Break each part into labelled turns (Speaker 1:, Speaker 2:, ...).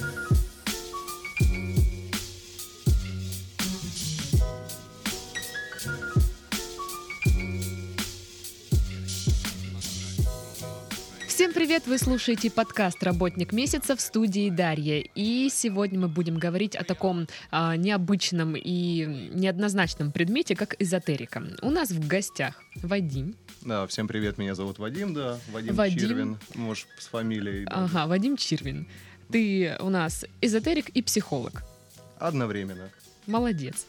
Speaker 1: Всем привет! Вы слушаете подкаст «Работник месяца» в студии Дарья. И сегодня мы будем говорить о таком а, необычном и неоднозначном предмете, как эзотерика. У нас в гостях Вадим.
Speaker 2: Да, всем привет, меня зовут Вадим, да, Вадим,
Speaker 1: Вадим.
Speaker 2: Червин, может, с фамилией. да.
Speaker 1: Ага, Вадим Чирвин. Ты у нас эзотерик и психолог.
Speaker 2: Одновременно.
Speaker 1: Молодец.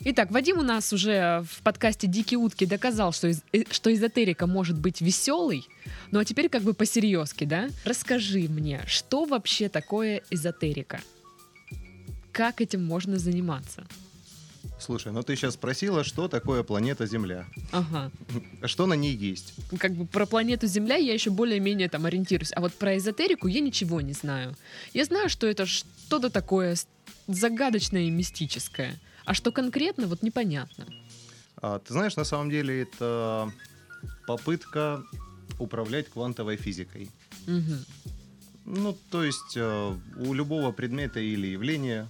Speaker 1: Итак, Вадим у нас уже в подкасте «Дикие утки» доказал, что, из- э, что эзотерика может быть веселой. Ну а теперь как бы посерьезки, да? Расскажи мне, что вообще такое эзотерика? Как этим можно заниматься?
Speaker 2: Слушай, ну ты сейчас спросила, что такое планета Земля.
Speaker 1: Ага.
Speaker 2: Что на ней есть?
Speaker 1: Как бы про планету Земля я еще более-менее там ориентируюсь. А вот про эзотерику я ничего не знаю. Я знаю, что это что-то такое загадочное и мистическое. А что конкретно, вот непонятно.
Speaker 2: А, ты знаешь, на самом деле это попытка управлять квантовой физикой.
Speaker 1: Мгм.
Speaker 2: Ну, то есть э, у любого предмета или явления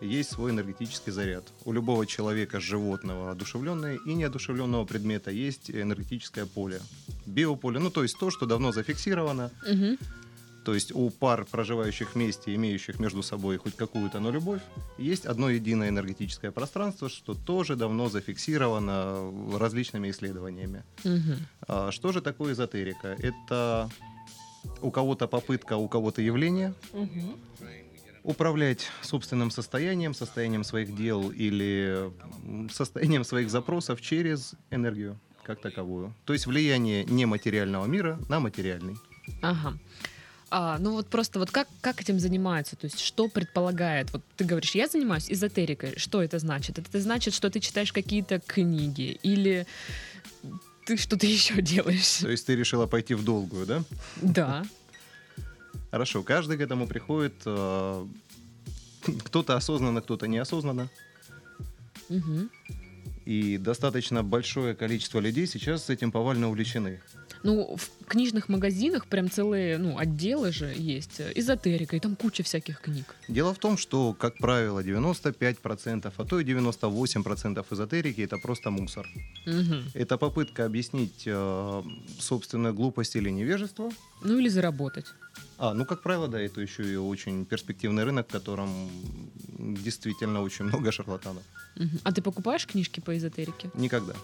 Speaker 2: есть свой энергетический заряд. У любого человека, животного, одушевленного и неодушевленного предмета есть энергетическое поле. Биополе, ну то есть то, что давно зафиксировано,
Speaker 1: Мгм.
Speaker 2: То есть у пар, проживающих вместе, имеющих между собой хоть какую-то, но любовь, есть одно единое энергетическое пространство, что тоже давно зафиксировано различными исследованиями. А Что же такое эзотерика? Это у кого-то попытка, у кого-то явление
Speaker 1: Мгм.
Speaker 2: Управлять собственным состоянием, состоянием своих дел или состоянием своих запросов через энергию как таковую. То есть влияние нематериального мира на материальный.
Speaker 1: Ага. А, ну вот просто вот как, как этим занимаются? То есть что предполагает? Вот ты говоришь, я занимаюсь эзотерикой. Что это значит? Это значит, что ты читаешь какие-то книги или ты что-то еще делаешь?
Speaker 2: То есть ты решила пойти в долгую, да?
Speaker 1: Да.
Speaker 2: Хорошо, каждый к этому приходит, э, кто-то осознанно, кто-то неосознанно.
Speaker 1: Мгм.
Speaker 2: И достаточно большое количество людей сейчас этим повально увлечены.
Speaker 1: Ну, в книжных магазинах прям целые, ну, отделы же есть. э, Эзотерика, и там куча всяких книг.
Speaker 2: Дело в том, что, как правило, 95%, а то и 98% эзотерики это просто мусор.
Speaker 1: Мгм.
Speaker 2: Это попытка объяснить э, собственную глупость или невежество.
Speaker 1: Ну или заработать.
Speaker 2: А, ну, как правило, да, это еще и очень перспективный рынок, в котором действительно очень много шарлатанов.
Speaker 1: Мгм. А ты покупаешь книжки по эзотерике?
Speaker 2: Никогда.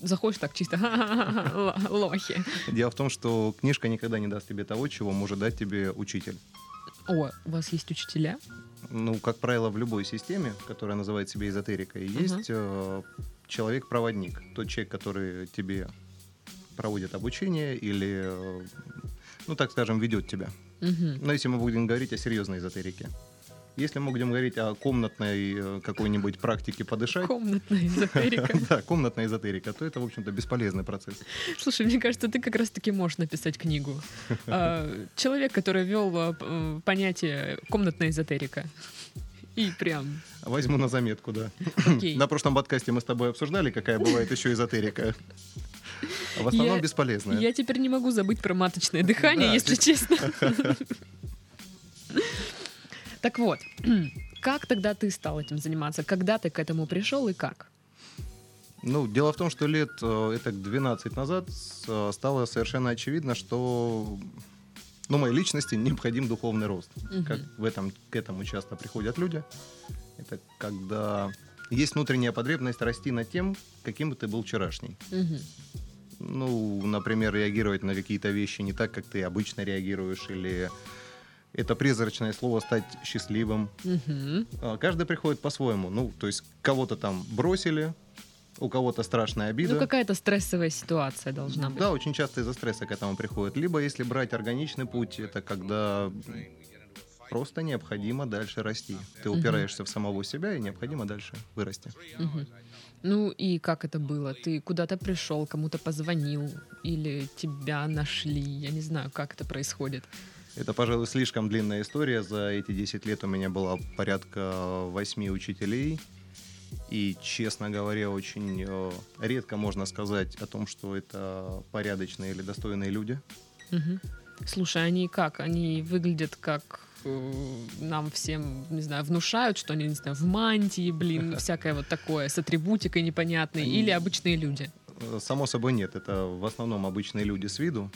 Speaker 1: Заходишь так чисто, «Ха-ха-ха, л- лохи.
Speaker 2: Дело в том, что книжка никогда не даст тебе того, чего может дать тебе учитель.
Speaker 1: О, у вас есть учителя?
Speaker 2: Ну, как правило, в любой системе, которая называет себя эзотерикой, есть э, человек-проводник. Тот человек, который тебе проводит обучение или, э, ну, так скажем, ведет тебя. Но если мы будем говорить о серьезной эзотерике. Если мы будем говорить о комнатной э, какой-нибудь практике подышать,
Speaker 1: Комнатная эзотерика.
Speaker 2: да, комнатная эзотерика, то это, в общем-то, бесполезный процесс.
Speaker 1: Слушай, мне кажется, ты как раз-таки можешь написать книгу. А, Человек, который ввел а, п- э, понятие комнатная эзотерика. И прям,
Speaker 2: Возьму на заметку, да. На прошлом подкасте мы с тобой обсуждали, какая бывает еще эзотерика. А В основном
Speaker 1: Я-
Speaker 2: бесполезная.
Speaker 1: Я теперь не могу забыть про маточное дыхание,
Speaker 2: Да,
Speaker 1: если честно. Так вот, как тогда ты стал этим заниматься? Когда ты к этому пришел и как?
Speaker 2: Ну, дело в том, что лет э, это 12 назад э, стало совершенно очевидно, что ну, моей личности необходим духовный рост.
Speaker 1: Мгм.
Speaker 2: Как в этом, к этому часто приходят люди. Это когда есть внутренняя потребность расти над тем, каким бы ты был вчерашний.
Speaker 1: Мгм.
Speaker 2: Ну, например, реагировать на какие-то вещи не так, как ты обычно реагируешь, или это призрачное слово стать счастливым. А, Каждый приходит по-своему. Ну, то есть кого-то там бросили, у кого-то страшная обида.
Speaker 1: Ну, какая-то стрессовая ситуация должна быть.
Speaker 2: Да, очень часто из-за стресса к этому приходит. Либо, если брать органичный путь, это когда просто необходимо дальше расти. Ты
Speaker 1: Мгм.
Speaker 2: упираешься в самого себя, и необходимо дальше вырасти.
Speaker 1: Мгм. Ну и как это было? Ты куда-то пришел, кому-то позвонил или тебя нашли? Я не знаю, как это происходит.
Speaker 2: Это, пожалуй, слишком длинная история. За эти 10 лет у меня было порядка 8 учителей. И, честно говоря, очень э, редко можно сказать о том, что это порядочные или достойные люди.
Speaker 1: Мгм. Слушай, они как? Они выглядят как э, нам всем, не знаю, внушают, что они, не знаю, в мантии, блин, всякое вот такое, с атрибутикой непонятной,
Speaker 2: Они-
Speaker 1: или обычные люди?
Speaker 2: Э, Само собой нет, это в основном обычные люди с виду,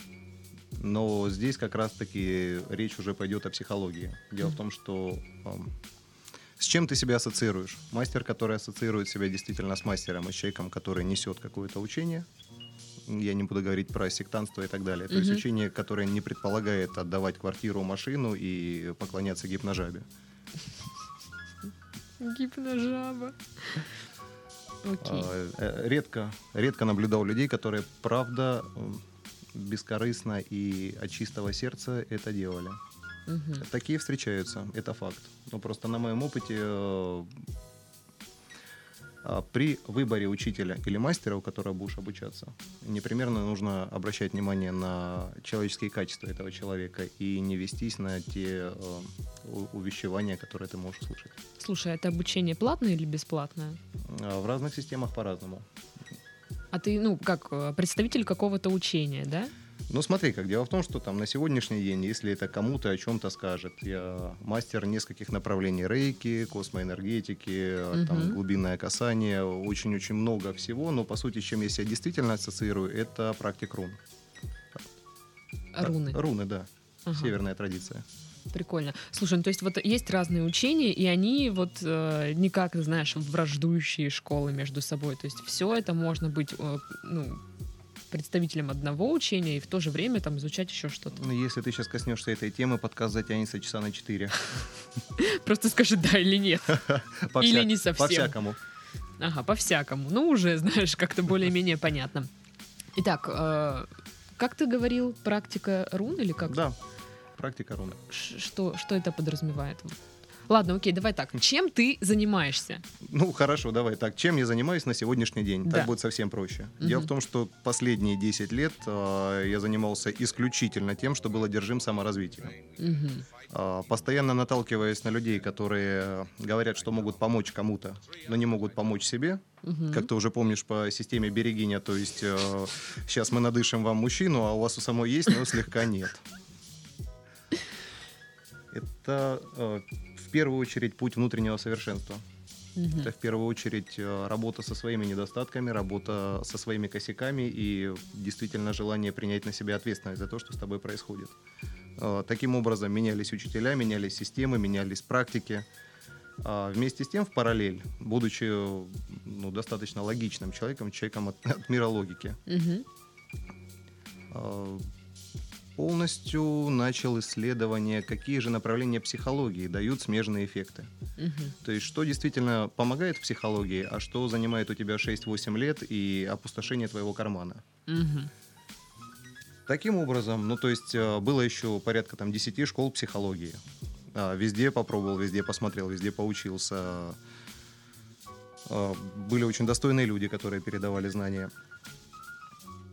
Speaker 2: но здесь как раз-таки речь уже пойдет о психологии. Дело в том, что ам, с чем ты себя ассоциируешь? Мастер, который ассоциирует себя действительно с мастером и с человеком, который несет какое-то учение. Я не буду говорить про сектантство и так далее. То есть учение, которое не предполагает отдавать квартиру, машину и поклоняться гипножабе.
Speaker 1: Гипножаба. Окей.
Speaker 2: А, э, Редко, редко наблюдал людей, которые правда бескорыстно и от чистого сердца это делали.
Speaker 1: Мгм.
Speaker 2: Такие встречаются, это факт. Но просто на моем опыте э, а, при выборе учителя или мастера, у которого будешь обучаться, непременно нужно обращать внимание на человеческие качества этого человека и не вестись на те э, увещевания, которые ты можешь услышать.
Speaker 1: Слушай, а это обучение платное или бесплатное?
Speaker 2: А В разных системах по-разному.
Speaker 1: А ты, ну, как э, представитель какого-то учения, да?
Speaker 2: Ну, смотри, как дело в том, что там на сегодняшний день, если это кому-то о чем-то скажет, я мастер нескольких направлений рейки, космоэнергетики,
Speaker 1: Мгм.
Speaker 2: там глубинное касание, очень-очень много всего, но по сути, с чем я себя действительно ассоциирую, это практик рун.
Speaker 1: Руны.
Speaker 2: Руны, да.
Speaker 1: Ага.
Speaker 2: Северная традиция.
Speaker 1: Прикольно. Слушай, ну то есть вот есть разные учения, и они вот э, не как, знаешь, враждующие школы между собой. То есть все это можно быть э, ну, представителем одного учения и в то же время там изучать еще что-то.
Speaker 2: Ну, если ты сейчас коснешься этой темы, подкаст затянется часа на 4.
Speaker 1: Просто скажи да или нет. Или не совсем.
Speaker 2: По-всякому.
Speaker 1: Ага, по-всякому. Ну, уже, знаешь, как-то более-менее понятно. Итак, э, как ты говорил, практика рун или как?
Speaker 2: Да, практика руны.
Speaker 1: Что, что это подразумевает? Ладно, окей, давай так. Чем ты занимаешься?
Speaker 2: Ну, хорошо, давай так. Чем я занимаюсь на сегодняшний день?
Speaker 1: Да.
Speaker 2: Так будет совсем проще.
Speaker 1: Мгм.
Speaker 2: Дело в том, что последние 10 лет э, я занимался исключительно тем, что был одержим саморазвитием.
Speaker 1: Мгм.
Speaker 2: Э, постоянно наталкиваясь на людей, которые говорят, что могут помочь кому-то, но не могут помочь себе.
Speaker 1: Мгм.
Speaker 2: Как ты уже помнишь по системе Берегиня, то есть сейчас мы надышим вам мужчину, а у вас у самой есть, но слегка нет. Это э, в первую очередь путь внутреннего совершенства.
Speaker 1: Мгм.
Speaker 2: Это в первую очередь э, работа со своими недостатками, работа со своими косяками и действительно желание принять на себя ответственность за то, что с тобой происходит. Э, Таким образом менялись учителя, менялись системы, менялись практики. А Вместе с тем, в параллель, будучи ну, достаточно логичным человеком, человеком от, от мира логики,
Speaker 1: Мгм.
Speaker 2: Полностью начал исследование, какие же направления психологии дают смежные эффекты.
Speaker 1: Мгм.
Speaker 2: То есть, что действительно помогает в психологии, а что занимает у тебя 6-8 лет и опустошение твоего кармана.
Speaker 1: Мгм.
Speaker 2: Таким образом, ну, то есть, э, было еще порядка там 10 школ психологии. А, Везде попробовал, везде посмотрел, везде поучился. А, Были очень достойные люди, которые передавали знания.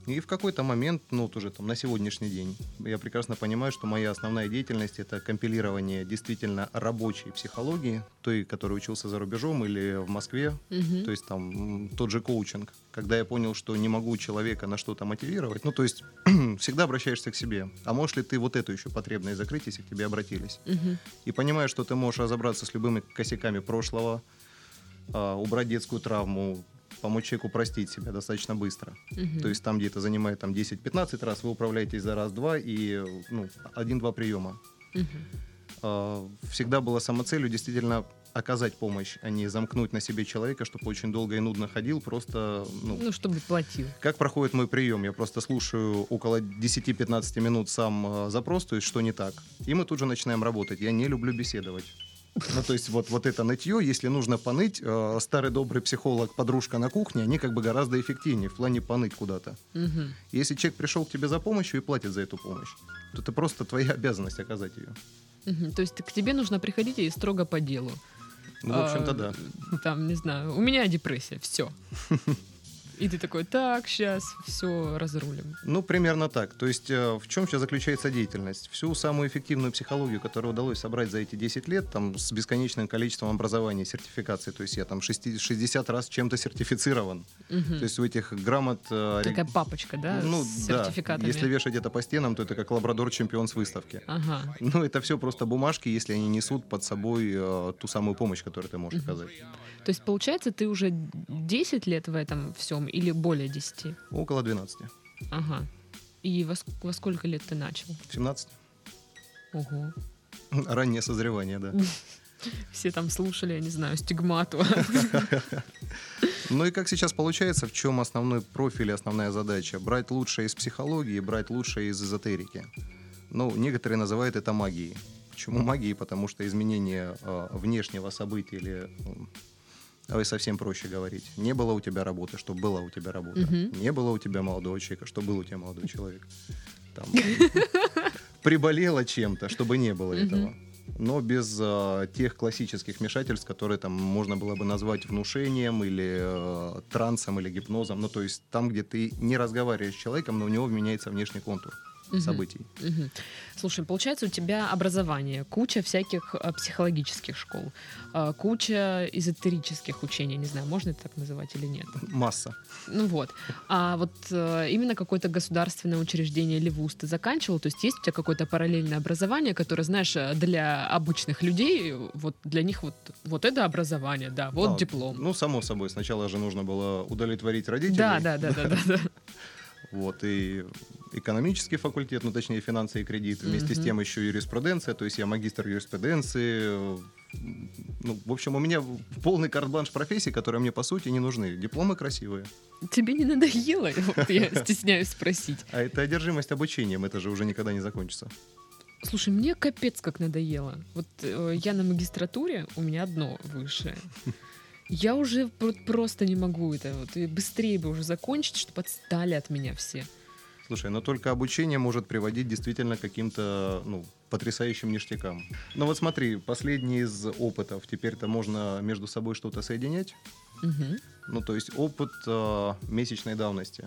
Speaker 2: И в какой-то момент, ну, вот уже там на сегодняшний день, я прекрасно понимаю, что моя основная деятельность это компилирование действительно рабочей психологии, той, которой учился за рубежом или в Москве,
Speaker 1: Мгм.
Speaker 2: то есть там тот же коучинг, когда я понял, что не могу человека на что-то мотивировать, ну то есть всегда обращаешься к себе. А можешь ли ты вот эту еще потребность закрыть, если к тебе обратились?
Speaker 1: Мгм.
Speaker 2: И понимаешь, что ты можешь разобраться с любыми косяками прошлого, а, убрать детскую травму, помочь человеку простить себя достаточно быстро.
Speaker 1: Мгм.
Speaker 2: То есть там где-то занимает там 10-15 раз, вы управляетесь за раз-два и ну, один-два приема. А, Всегда была самоцелью действительно оказать помощь, а не замкнуть на себе человека, чтобы очень долго и нудно ходил, просто, ну,
Speaker 1: Ну, чтобы платил.
Speaker 2: как проходит мой прием? Я просто слушаю около 10-15 минут сам э, запрос, то есть что не так. И мы тут же начинаем работать. Я не люблю беседовать. Ну, то есть вот, вот это нытье, если нужно поныть, э, старый добрый психолог, подружка на кухне, они как бы гораздо эффективнее в плане поныть куда-то.
Speaker 1: Мгм.
Speaker 2: Если человек пришел к тебе за помощью и платит за эту помощь, то это просто твоя обязанность оказать ее.
Speaker 1: Мгм. То есть к тебе нужно приходить и строго по делу.
Speaker 2: Ну, в общем-то,
Speaker 1: А,
Speaker 2: да.
Speaker 1: Там, не знаю, у меня депрессия, все. И ты такой, так, сейчас все разрулим.
Speaker 2: Ну, примерно так. То есть э, в чем сейчас заключается деятельность? Всю самую эффективную психологию, которую удалось собрать за эти 10 лет, там, с бесконечным количеством образований, сертификаций, то есть я там 60 раз чем-то сертифицирован.
Speaker 1: Мгм.
Speaker 2: То есть у этих грамот... э,
Speaker 1: Такая папочка, да,
Speaker 2: ну,
Speaker 1: с
Speaker 2: да.
Speaker 1: сертификатами?
Speaker 2: Если вешать это по стенам, то это как лабрадор-чемпион с выставки.
Speaker 1: Ага.
Speaker 2: Ну, это все просто бумажки, если они несут под собой э, ту самую помощь, которую ты можешь
Speaker 1: Мгм.
Speaker 2: оказать.
Speaker 1: То есть, получается, ты уже 10 лет в этом всем или более 10?
Speaker 2: Около 12.
Speaker 1: Ага. И во, во сколько лет ты начал?
Speaker 2: 17.
Speaker 1: Ого.
Speaker 2: Раннее созревание, да.
Speaker 1: Все там слушали, я не знаю, стигмату.
Speaker 2: Ну и как сейчас получается, в чем основной профиль и основная задача? Брать лучшее из психологии, брать лучшее из эзотерики. Ну, некоторые называют это магией. Почему магией? Потому что изменение э, внешнего события или Давай совсем проще говорить. Не было у тебя работы, что была у тебя работа.
Speaker 1: Мгм.
Speaker 2: Не было у тебя молодого человека, что был у тебя молодой человек. Там, приболела чем-то, чтобы не было этого. Но без а, тех классических вмешательств, которые там можно было бы назвать внушением или э, трансом или гипнозом. Ну, то есть там, где ты не разговариваешь с человеком, но у него меняется внешний контур
Speaker 1: Мгм.
Speaker 2: событий.
Speaker 1: Мгм. Слушай, получается, у тебя образование, куча всяких а, психологических школ, а, куча эзотерических учений, не знаю, можно это так называть или нет.
Speaker 2: Масса.
Speaker 1: Ну вот. А вот э, именно какое-то государственное учреждение или вуз ты заканчивал? То есть есть у тебя какое-то параллельное образование, которое, знаешь, э, для обычных людей, э, вот для них вот, вот это образование, да, вот
Speaker 2: А,
Speaker 1: диплом.
Speaker 2: Ну, само собой. Сначала же нужно было удовлетворить родителей.
Speaker 1: да, да, да, да, да, да.
Speaker 2: Вот, и экономический факультет, ну, точнее, финансы и кредит. Вместе с
Speaker 1: Мгм.
Speaker 2: тем еще юриспруденция, то есть я магистр юриспруденции. Ну, в общем, у меня полный карт-бланш профессий, которые мне, по сути, не нужны. Дипломы красивые.
Speaker 1: Тебе не надоело? Вот я стесняюсь спросить.
Speaker 2: А это одержимость обучением, это же уже никогда не закончится.
Speaker 1: Слушай, мне капец как надоело. Вот э, я на магистратуре, у меня одно высшее. Я уже пр- просто не могу это. Вот, и быстрее бы уже закончить, чтобы отстали от меня все.
Speaker 2: Слушай, но только обучение может приводить действительно к каким-то, ну, потрясающим ништякам. Ну вот смотри, последний из опытов. Теперь-то можно между собой что-то соединять.
Speaker 1: Мгм.
Speaker 2: Ну, то есть опыт э, месячной давности.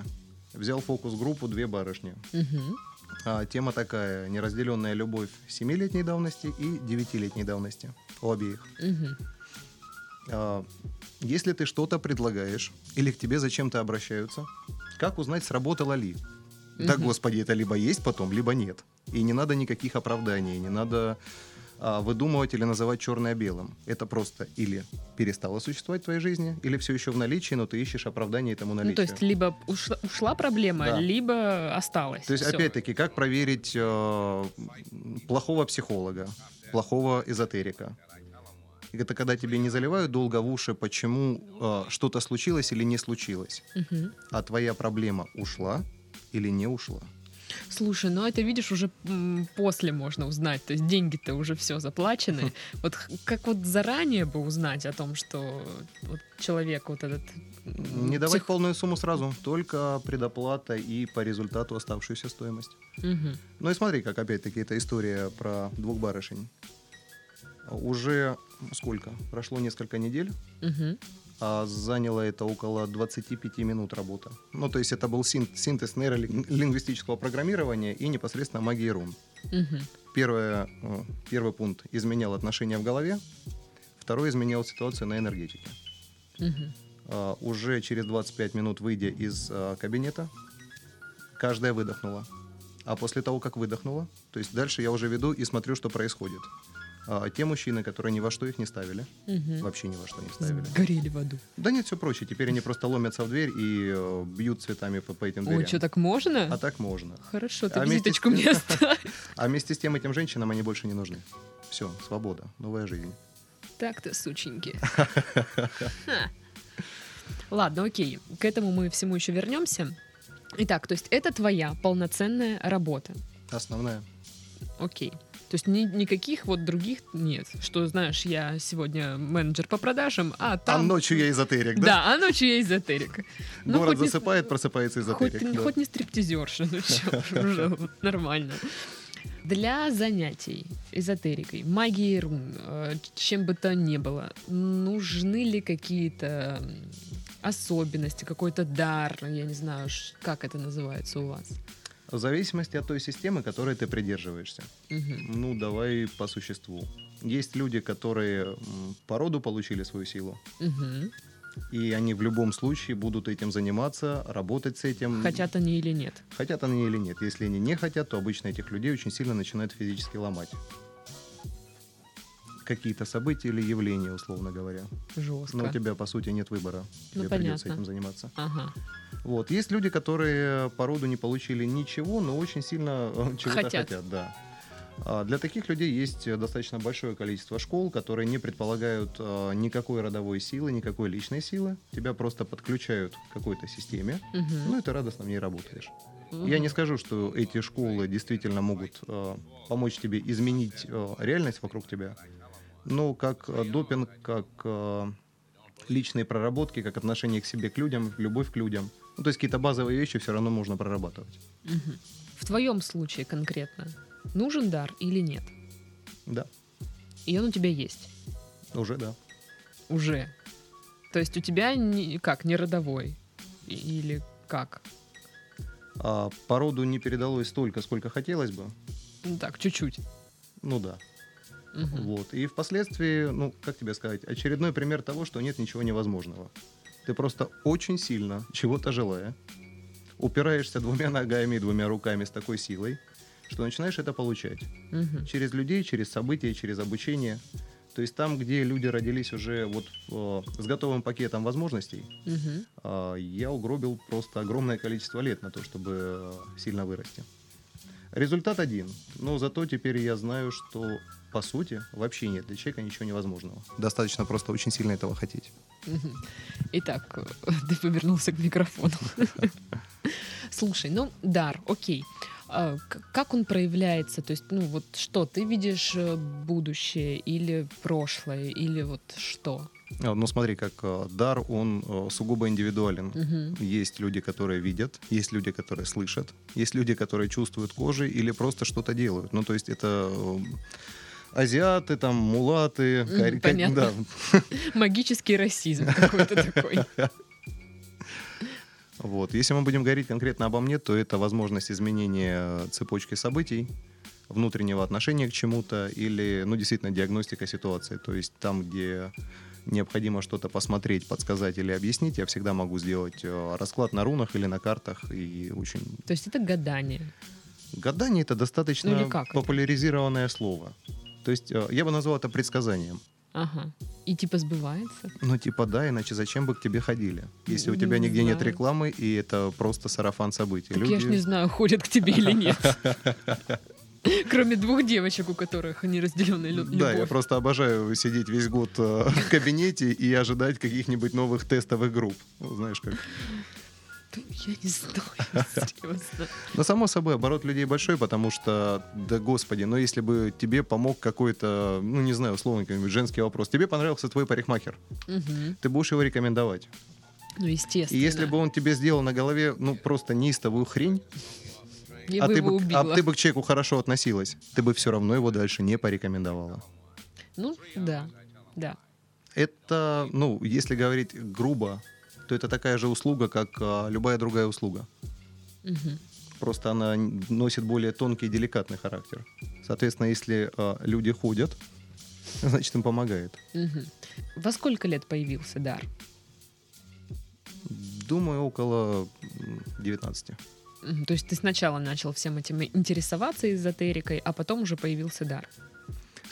Speaker 2: Взял фокус-группу «Две барышни».
Speaker 1: Мгм.
Speaker 2: А, тема такая. Неразделенная любовь 7-летней давности и 9-летней давности. У обеих.
Speaker 1: Мгм.
Speaker 2: А, если ты что-то предлагаешь или к тебе зачем-то обращаются, как узнать, сработало ли? Да, господи, это либо есть потом, либо нет. И не надо никаких оправданий, не надо а, выдумывать или называть черное белым. Это просто или перестало существовать в твоей жизни, или все еще в наличии, но ты ищешь оправдание этому
Speaker 1: Ну,
Speaker 2: наличию.
Speaker 1: то есть либо ушла, ушла проблема,
Speaker 2: Да.
Speaker 1: либо осталась.
Speaker 2: То есть,
Speaker 1: Всё.
Speaker 2: опять-таки, как проверить э, плохого психолога, плохого эзотерика? Это когда тебе не заливают долго в уши, почему э, что-то случилось или не случилось,
Speaker 1: Мгм.
Speaker 2: а твоя проблема ушла или не ушла.
Speaker 1: Слушай, ну это видишь уже после можно узнать, то есть деньги-то уже все заплачены. Вот х- как вот заранее бы узнать о том, что вот человек вот этот
Speaker 2: Не давать
Speaker 1: псих-
Speaker 2: полную сумму сразу, только предоплата и по результату оставшуюся стоимость.
Speaker 1: Мгм.
Speaker 2: Ну и смотри, как опять-таки эта история про двух барышень. Уже сколько? Прошло несколько недель,
Speaker 1: Мгм.
Speaker 2: а заняло это около 25 минут работы. Ну, то есть это был син- синтез нейролингвистического программирования и непосредственно магии рун.
Speaker 1: Мгм.
Speaker 2: Первое, э, первый пункт изменял отношения в голове, второй изменял ситуацию на энергетике.
Speaker 1: Мгм.
Speaker 2: А, Уже через 25 минут, выйдя из а, кабинета, каждая выдохнула. А после того, как выдохнула, то есть дальше я уже веду и смотрю, что происходит. А, Те мужчины, которые ни во что их не ставили,
Speaker 1: Мгм.
Speaker 2: вообще ни во что не ставили.
Speaker 1: Сгорели в аду.
Speaker 2: Да нет, все проще. Теперь они просто ломятся в дверь и э, бьют цветами по, по этим дверям.
Speaker 1: Ой, что, так можно?
Speaker 2: А так можно.
Speaker 1: Хорошо, ты
Speaker 2: А
Speaker 1: визиточку мне
Speaker 2: тем-
Speaker 1: оставь.
Speaker 2: А вместе с тем этим женщинам они больше не нужны. Все, свобода, новая жизнь.
Speaker 1: Так-то, сученьки. Ладно, окей. К этому мы всему еще вернемся. Итак, то есть это твоя полноценная работа.
Speaker 2: Основная.
Speaker 1: Окей. То есть ни- никаких вот других нет. Что, знаешь, я сегодня менеджер по продажам, а
Speaker 2: А
Speaker 1: там...
Speaker 2: ночью я эзотерик, да?
Speaker 1: Да, а ночью я эзотерик. Ну,
Speaker 2: Город
Speaker 1: не-
Speaker 2: засыпает, просыпается эзотерик. да.
Speaker 1: хоть не стриптизерша, ну что, уже нормально. Для занятий эзотерикой, магией рун, э, чем бы то ни было, нужны ли какие-то особенности, какой-то дар, я не знаю, как это называется у вас.
Speaker 2: В зависимости от той системы, которой ты придерживаешься.
Speaker 1: Мгм.
Speaker 2: Ну, давай по существу. Есть люди, которые по роду получили свою силу,
Speaker 1: Мгм.
Speaker 2: и они в любом случае будут этим заниматься, работать с этим.
Speaker 1: Хотят они или нет?
Speaker 2: Хотят они или нет. Если они не хотят, то обычно этих людей очень сильно начинают физически ломать. Какие-то события или явления, условно говоря.
Speaker 1: Жестко.
Speaker 2: Но у тебя, по сути, нет выбора.
Speaker 1: Ну,
Speaker 2: Тебе придется
Speaker 1: понятно.
Speaker 2: этим заниматься.
Speaker 1: Ага.
Speaker 2: Вот. Есть люди, которые по роду не получили ничего, но очень сильно э, чего-то
Speaker 1: Хотят.
Speaker 2: хотят. да. А Для таких людей есть достаточно большое количество школ, которые не предполагают э, никакой родовой силы, никакой личной силы. Тебя просто подключают к какой-то системе,
Speaker 1: Мгм.
Speaker 2: ну и ты радостно в ней работаешь.
Speaker 1: Мгм.
Speaker 2: Я не скажу, что эти школы действительно могут э, помочь тебе изменить реальность вокруг тебя, но как э, допинг, как э, личные проработки, как отношение к себе, к людям, любовь к людям. Ну, то есть какие-то базовые вещи все равно можно прорабатывать.
Speaker 1: Мгм. В твоем случае конкретно нужен дар или нет?
Speaker 2: Да,
Speaker 1: И он у тебя есть
Speaker 2: уже да.
Speaker 1: уже. То есть у тебя не, как, не родовой? Или как?
Speaker 2: А по роду не передалось столько, сколько хотелось бы.
Speaker 1: Ну так, чуть-чуть.
Speaker 2: Ну да.
Speaker 1: Мгм.
Speaker 2: Вот. И впоследствии, ну, как тебе сказать, очередной пример того, что нет ничего невозможного. Ты просто очень сильно, чего-то желая, упираешься двумя ногами и двумя руками с такой силой, что начинаешь это получать.
Speaker 1: Мгм.
Speaker 2: Через людей, через события, через обучение. То есть там, где люди родились уже вот э, с готовым пакетом возможностей,
Speaker 1: Мгм.
Speaker 2: а, я угробил просто огромное количество лет на то, чтобы э, сильно вырасти. Результат один. Но зато теперь я знаю, что по сути вообще нет для человека ничего невозможного. Достаточно просто очень сильно этого хотеть.
Speaker 1: Итак, ты повернулся к микрофону. Слушай, ну, дар, окей. А, Как он проявляется? То есть, ну, вот что, ты видишь э, будущее или прошлое, или вот что?
Speaker 2: А, Ну смотри, как э, дар, он э, сугубо индивидуален.
Speaker 1: Мгм.
Speaker 2: Есть люди, которые видят, есть люди, которые слышат, есть люди, которые чувствуют кожей или просто что-то делают. Ну, то есть это азиаты, там, мулаты, кори-
Speaker 1: понятно.
Speaker 2: да,
Speaker 1: Магический расизм какой-то такой.
Speaker 2: Вот. Если мы будем говорить конкретно обо мне, то это возможность изменения цепочки событий, внутреннего отношения к чему-то или, ну, действительно, диагностика ситуации. То есть там, где необходимо что-то посмотреть, подсказать или объяснить, я всегда могу сделать э, расклад на рунах или на картах. И очень...
Speaker 1: То есть это гадание.
Speaker 2: Гадание — это достаточно
Speaker 1: Ну как это?
Speaker 2: популяризированное слово. То есть э, я бы назвал это предсказанием.
Speaker 1: Ага. И типа сбывается?
Speaker 2: Ну, типа, да, иначе зачем бы к тебе ходили? Если у
Speaker 1: Не
Speaker 2: тебя нигде нет
Speaker 1: знаю.
Speaker 2: рекламы, и это просто сарафан событий.
Speaker 1: Так я ж не знаю, ходят к тебе или нет. Кроме двух девочек, у которых неразделенная лю- любовь.
Speaker 2: Да, я просто обожаю сидеть весь год э, в кабинете и ожидать каких-нибудь новых тестовых групп. Знаешь как.
Speaker 1: Я не знаю, серьезно.
Speaker 2: Но, само собой, оборот людей большой, потому что, да господи, но если бы тебе помог какой-то, ну, не знаю, условно, какой-нибудь женский вопрос. Тебе понравился твой парикмахер. Ты будешь его рекомендовать.
Speaker 1: Ну, естественно.
Speaker 2: И если бы он тебе сделал на голове, ну, просто неистовую хрень,
Speaker 1: Я
Speaker 2: а ты бы, а ты бы к человеку хорошо относилась, ты бы все равно его дальше не порекомендовала.
Speaker 1: Ну, да, да.
Speaker 2: Это, ну, если говорить грубо, то это такая же услуга, как а, любая другая услуга.
Speaker 1: Мгм.
Speaker 2: Просто она носит более тонкий и деликатный характер. Соответственно, если а, люди ходят, значит им помогает.
Speaker 1: Мгм. Во сколько лет появился дар?
Speaker 2: Думаю, около м, 19.
Speaker 1: Мгм. То есть ты сначала начал всем этим интересоваться эзотерикой, а потом уже появился дар.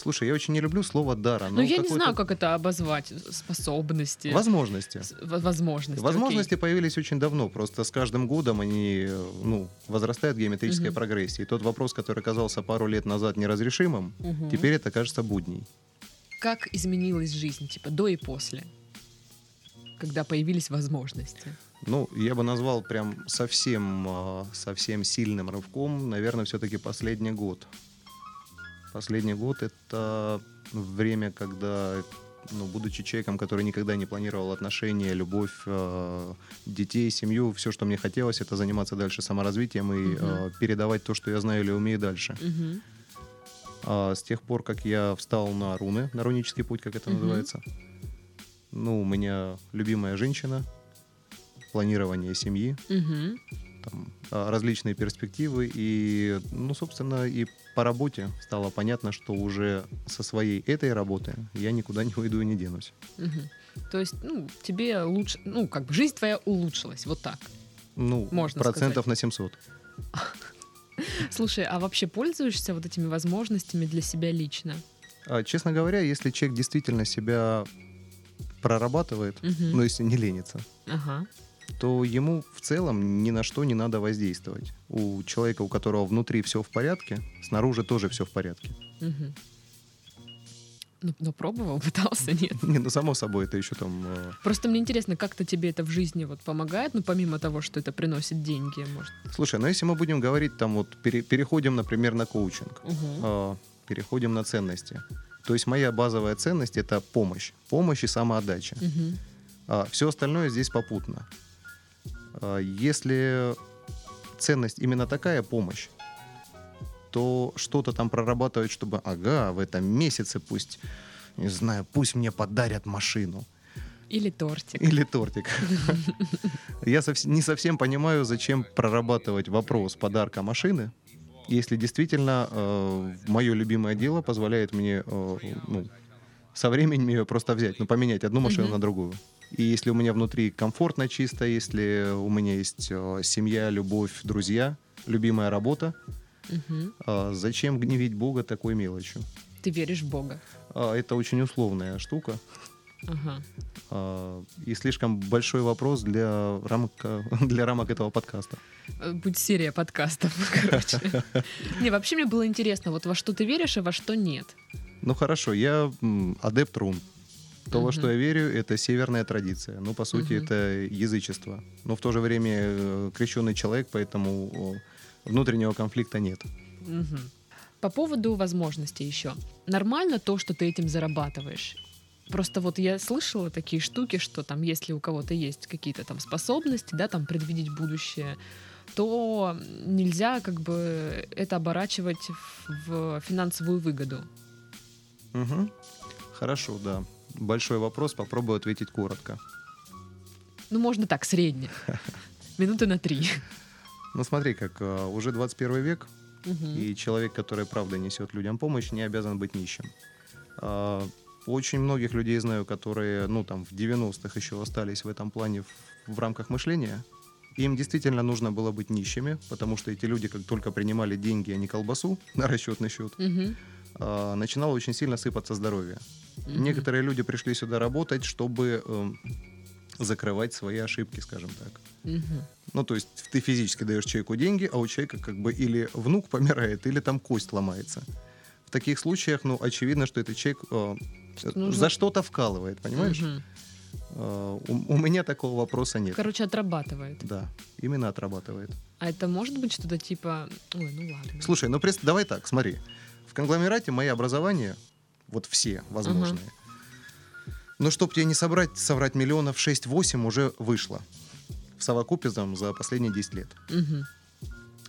Speaker 2: Слушай, я очень не люблю слово дара.
Speaker 1: Но, Ну, я не знаю, как это обозвать. Способности.
Speaker 2: Возможности.
Speaker 1: с- Возможности.
Speaker 2: Возможности появились очень давно, просто с каждым годом они ну, возрастают в геометрической
Speaker 1: Мгм.
Speaker 2: прогрессии. Тот вопрос, который казался пару лет назад неразрешимым,
Speaker 1: окей. Мгм.
Speaker 2: теперь это кажется будней.
Speaker 1: Как изменилась жизнь, типа до и после, когда появились возможности?
Speaker 2: Ну, я бы назвал прям совсем, а, совсем сильным рывком, наверное, все-таки последний год. Последний год — это время, когда, ну, будучи человеком, который никогда не планировал отношения, любовь, а, детей, семью, все, что мне хотелось, это заниматься дальше саморазвитием и
Speaker 1: Мгм.
Speaker 2: а, передавать то, что я знаю или умею дальше.
Speaker 1: Мгм.
Speaker 2: А с тех пор, как я встал на руны, на рунический путь, как это
Speaker 1: Мгм.
Speaker 2: называется, ну, у меня любимая женщина, планирование семьи,
Speaker 1: Мгм.
Speaker 2: Там, а, различные перспективы. И, ну, собственно, и по работе стало понятно, что уже со своей этой работы я никуда не уйду и не денусь.
Speaker 1: Мгм. То есть, ну, тебе лучше, ну, как бы жизнь твоя улучшилась, вот так.
Speaker 2: Ну,
Speaker 1: Можно
Speaker 2: процентов на 700.
Speaker 1: Слушай, а вообще пользуешься вот этими возможностями для себя лично?
Speaker 2: А, честно говоря, если человек действительно себя прорабатывает,
Speaker 1: Мгм.
Speaker 2: ну, если не ленится,
Speaker 1: Ага.
Speaker 2: То ему в целом ни на что не надо воздействовать. У человека, у которого внутри все в порядке, снаружи тоже все в порядке.
Speaker 1: Мгм. Ну, но пробовал, пытался, нет?
Speaker 2: Не, ну, само собой, это еще там... э,
Speaker 1: Просто мне интересно, как-то тебе это в жизни вот помогает, ну, помимо того, что это приносит деньги, может.
Speaker 2: Слушай, ну если мы будем говорить, там вот пере- переходим, например, на коучинг,
Speaker 1: Мгм.
Speaker 2: э, переходим на ценности. То есть моя базовая ценность это помощь. Помощь и самоотдача.
Speaker 1: Мгм.
Speaker 2: все остальное здесь попутно. А, если ценность именно такая помощь, то что-то там прорабатывать, чтобы, ага, в этом месяце пусть, не знаю, пусть мне подарят машину
Speaker 1: Или тортик.
Speaker 2: или тортик. Я не совсем понимаю, зачем прорабатывать вопрос подарка машины, если действительно мое любимое дело позволяет мне э, ну, со временем ее просто взять, ну, поменять одну машину на другую. И если у меня внутри комфортно, чисто, если у меня есть э, семья, любовь, друзья, любимая работа, э, зачем гневить Бога такой мелочью?
Speaker 1: Ты веришь в Бога.
Speaker 2: А, Это очень условная штука.
Speaker 1: Ага.
Speaker 2: И слишком большой вопрос для рамок, для рамок этого подкаста.
Speaker 1: Э, Будет серия подкастов, короче. Не, вообще мне было интересно, вот во что ты веришь, а во что нет.
Speaker 2: Ну хорошо, я адепт рун. То, во что я верю, это северная традиция. Ну, по сути, это язычество. Но в то же время э, крещенный человек, поэтому внутреннего конфликта нет.
Speaker 1: По поводу возможностей еще. Нормально то, что ты этим зарабатываешь? Просто вот я слышала такие штуки, что там, если у кого-то есть какие-то там способности, да, там предвидеть будущее, то нельзя как бы это оборачивать в, финансовую выгоду.
Speaker 2: Мгм. Хорошо, да. Большой вопрос, попробую ответить коротко.
Speaker 1: Ну, можно так, средне. Минуты на три.
Speaker 2: Ну смотри, как э, уже 21 век, и человек, который правда несет людям помощь, не обязан быть нищим. А, Очень многих людей знаю, которые, ну, там, в 90-х еще остались в этом плане в, в рамках мышления. Им действительно нужно было быть нищими, потому что эти люди, как только принимали деньги, а не колбасу на расчетный счет,
Speaker 1: Мгм.
Speaker 2: а, начинало очень сильно сыпаться здоровье.
Speaker 1: Мгм.
Speaker 2: Некоторые люди пришли сюда работать, чтобы эм, закрывать свои ошибки, скажем так.
Speaker 1: Мгм.
Speaker 2: Ну, то есть ты физически даешь человеку деньги, а у человека как бы или внук помирает, или там кость ломается. В таких случаях, ну, очевидно, что этот человек э,
Speaker 1: Что
Speaker 2: за что-то вкалывает, понимаешь?
Speaker 1: Мгм.
Speaker 2: Э, у, у меня такого вопроса нет.
Speaker 1: Короче, отрабатывает.
Speaker 2: Да, именно отрабатывает.
Speaker 1: А это может быть что-то типа... Ой, ну ладно.
Speaker 2: Слушай, ну прес- давай так, смотри. В конгломерате мои образования, вот все возможные. Но чтоб тебе не собрать, соврать миллионов 6-8 уже вышло. В совокупе там, за последние 10 лет.
Speaker 1: Мгм.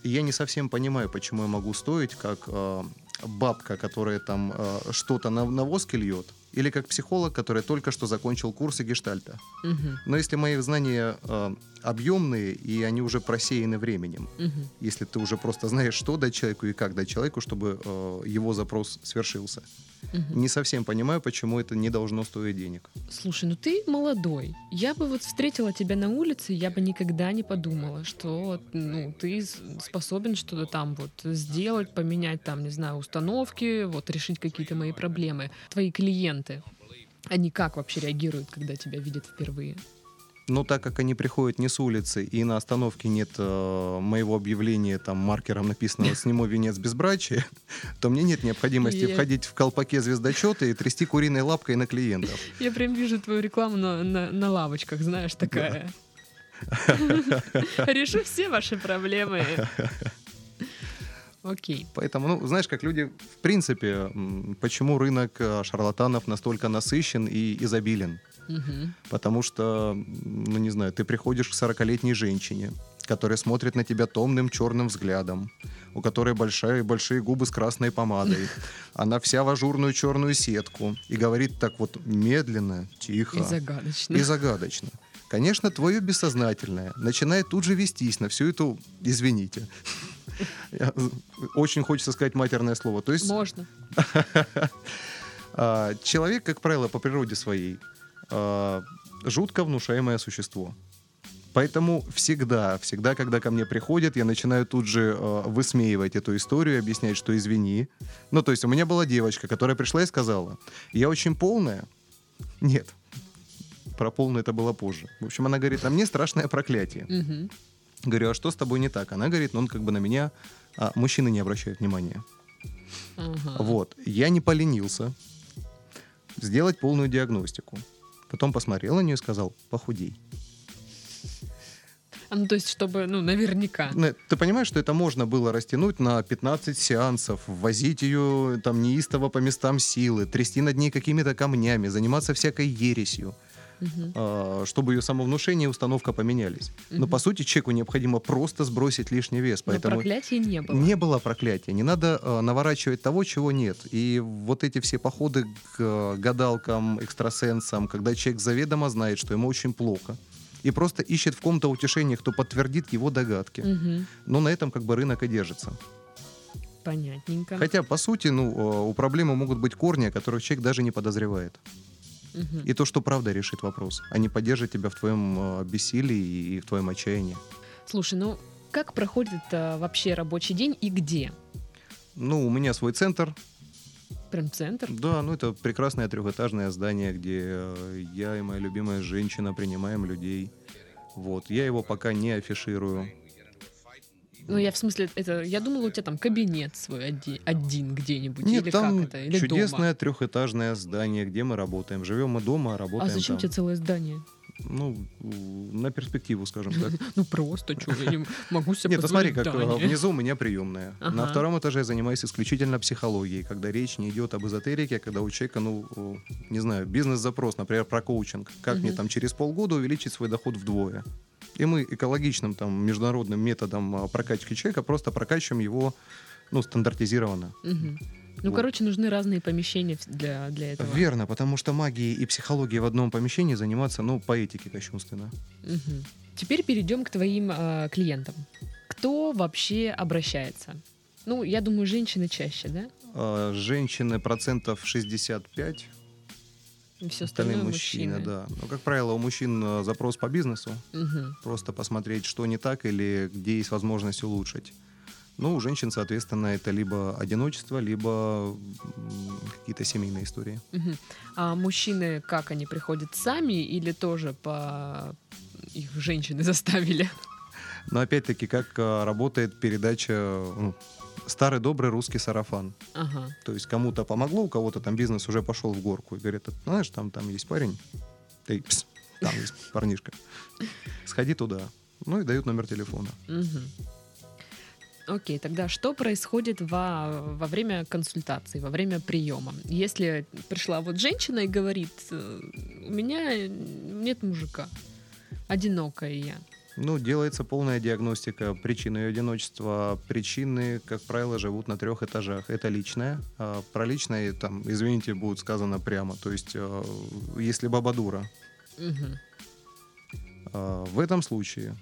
Speaker 2: И я не совсем понимаю, почему я могу стоить как э, бабка, которая там э, что-то на, на воске льет, или как психолог, который только что закончил курсы гештальта.
Speaker 1: Мгм.
Speaker 2: Но если мои знания э, объемные, и они уже просеяны временем,
Speaker 1: Мгм.
Speaker 2: если ты уже просто знаешь, что дать человеку и как дать человеку, чтобы э, его запрос свершился.
Speaker 1: Мгм.
Speaker 2: Не совсем понимаю, почему это не должно стоить денег.
Speaker 1: Слушай, ну ты молодой. Я бы вот встретила тебя на улице, я бы никогда не подумала, что ну, ты способен что-то там вот сделать, поменять там, не знаю, установки, вот решить какие-то мои проблемы. Твои клиенты, они как вообще реагируют, когда тебя видят впервые?
Speaker 2: Но так как они приходят не с улицы, и на остановке нет э, моего объявления там маркером написанного «Сниму венец безбрачия», то мне нет необходимости
Speaker 1: Я-
Speaker 2: входить в колпаке звездочета и трясти куриной лапкой на клиентов.
Speaker 1: Я прям вижу твою рекламу на, на, на лавочках, знаешь, такая. Решу все ваши проблемы. Окей.
Speaker 2: Поэтому, ну, знаешь, как люди, в принципе, почему рынок э, шарлатанов настолько насыщен и изобилен?
Speaker 1: Мгм.
Speaker 2: Потому что, ну, не знаю, ты приходишь к 40-летней женщине, которая смотрит на тебя томным черным взглядом, у которой большие, большие губы с красной помадой. Она вся в ажурную черную сетку и говорит так вот медленно, тихо
Speaker 1: И загадочно.
Speaker 2: и загадочно. конечно, твое бессознательное начинает тут же вестись на всю эту, извините, очень хочется сказать матерное слово. То есть
Speaker 1: Можно.
Speaker 2: а, человек, как правило, по природе своей а, жутко внушаемое существо. Поэтому всегда, всегда, когда ко мне приходят, я начинаю тут же э, высмеивать эту историю, объяснять, что извини. Ну, то есть у меня была девочка, которая пришла и сказала, я очень полная. Нет, про полную это было позже. В общем, она говорит, а мне страшное проклятие.
Speaker 1: Мгм.
Speaker 2: Говорю, а что с тобой не так? Она говорит, ну, он как бы на меня, а, мужчины не обращают внимания.
Speaker 1: Ага.
Speaker 2: Вот. Я не поленился сделать полную диагностику. Потом посмотрел на нее и сказал, похудей.
Speaker 1: А, Ну, то есть, чтобы, ну, наверняка.
Speaker 2: Ну, Ты понимаешь, что это можно было растянуть на 15 сеансов, возить ее там неистово по местам силы, трясти над ней какими-то камнями, заниматься всякой ересью, А, чтобы ее самовнушение и установка поменялись. Но по сути человеку необходимо просто сбросить лишний вес.
Speaker 1: Но
Speaker 2: Поэтому
Speaker 1: проклятия не было.
Speaker 2: Не было проклятия. Не надо э, наворачивать того, чего нет. И вот эти все походы к э, гадалкам, экстрасенсам, когда человек заведомо знает, что ему очень плохо, и просто ищет в ком-то утешение, кто подтвердит его догадки.
Speaker 1: Мгм.
Speaker 2: Но на этом как бы рынок и держится.
Speaker 1: Понятненько.
Speaker 2: Хотя, по сути, ну, у проблемы могут быть корни, о которых человек даже не подозревает.
Speaker 1: Мгм.
Speaker 2: И то, что правда решит вопрос, а не поддержит тебя в твоем э, бессилии и в твоем отчаянии.
Speaker 1: Слушай, ну, как проходит а, вообще рабочий день и где?
Speaker 2: Ну, у меня свой центр,
Speaker 1: Прям центр?
Speaker 2: Да, ну это прекрасное трехэтажное здание, где э, я и моя любимая женщина принимаем людей. Вот. Я его пока не афиширую.
Speaker 1: Ну, я в смысле, это, я думала, у тебя там кабинет свой оди- один где-нибудь,
Speaker 2: Нет,
Speaker 1: или
Speaker 2: там
Speaker 1: как это, или
Speaker 2: чудесное
Speaker 1: дома.
Speaker 2: трехэтажное здание, где мы работаем. Живем мы дома, а
Speaker 1: А
Speaker 2: работаем
Speaker 1: зачем
Speaker 2: там.
Speaker 1: тебе целое здание?
Speaker 2: Ну, на перспективу, скажем так.
Speaker 1: Ну, просто, что, я не могу себе
Speaker 2: Нет, ну смотри, как
Speaker 1: здание.
Speaker 2: внизу у меня приемная. На втором этаже я занимаюсь исключительно психологией, когда речь не идет об эзотерике, а когда у человека, ну, не знаю, бизнес-запрос, например, про коучинг. Как мне там через полгода увеличить свой доход вдвое? И мы экологичным там международным методом а, прокачки человека просто прокачиваем его, ну, стандартизированно.
Speaker 1: Мгм. Ну,
Speaker 2: Вот.
Speaker 1: короче, нужны разные помещения для, для этого.
Speaker 2: Верно, потому что магией и психологией в одном помещении заниматься, ну, по этике кощунственно.
Speaker 1: Мгм. Теперь перейдем к твоим а, клиентам. Кто вообще обращается? Ну, я думаю, женщины чаще, да?
Speaker 2: А, Женщины процентов 65,
Speaker 1: И все
Speaker 2: остальные мужчины,
Speaker 1: мужчины.
Speaker 2: да. Но, как правило, у мужчин а, запрос по бизнесу,
Speaker 1: Мгм.
Speaker 2: просто посмотреть, что не так или где есть возможность улучшить. Ну, у женщин, соответственно, это либо одиночество, либо какие-то семейные истории.
Speaker 1: Мгм. А мужчины, как они приходят сами или тоже по их женщины заставили?
Speaker 2: Но опять-таки, как а, работает передача ну, старый добрый русский сарафан.
Speaker 1: Ага.
Speaker 2: То есть кому-то помогло, у кого-то там бизнес уже пошел в горку. И говорят, знаешь, там, там есть парень, Эй, пс, там есть парнишка. Сходи туда. Ну и дают номер телефона.
Speaker 1: Окей, тогда что происходит во, во время консультации, во время приема? Если пришла вот женщина и говорит, «Э, у меня нет мужика, одинокая я.
Speaker 2: Ну, делается полная диагностика причин ее одиночества. Причины, как правило, живут на трех этажах. Это личное. А про личное, там, извините, будет сказано прямо. То есть, э, если баба дура. А, В этом случае,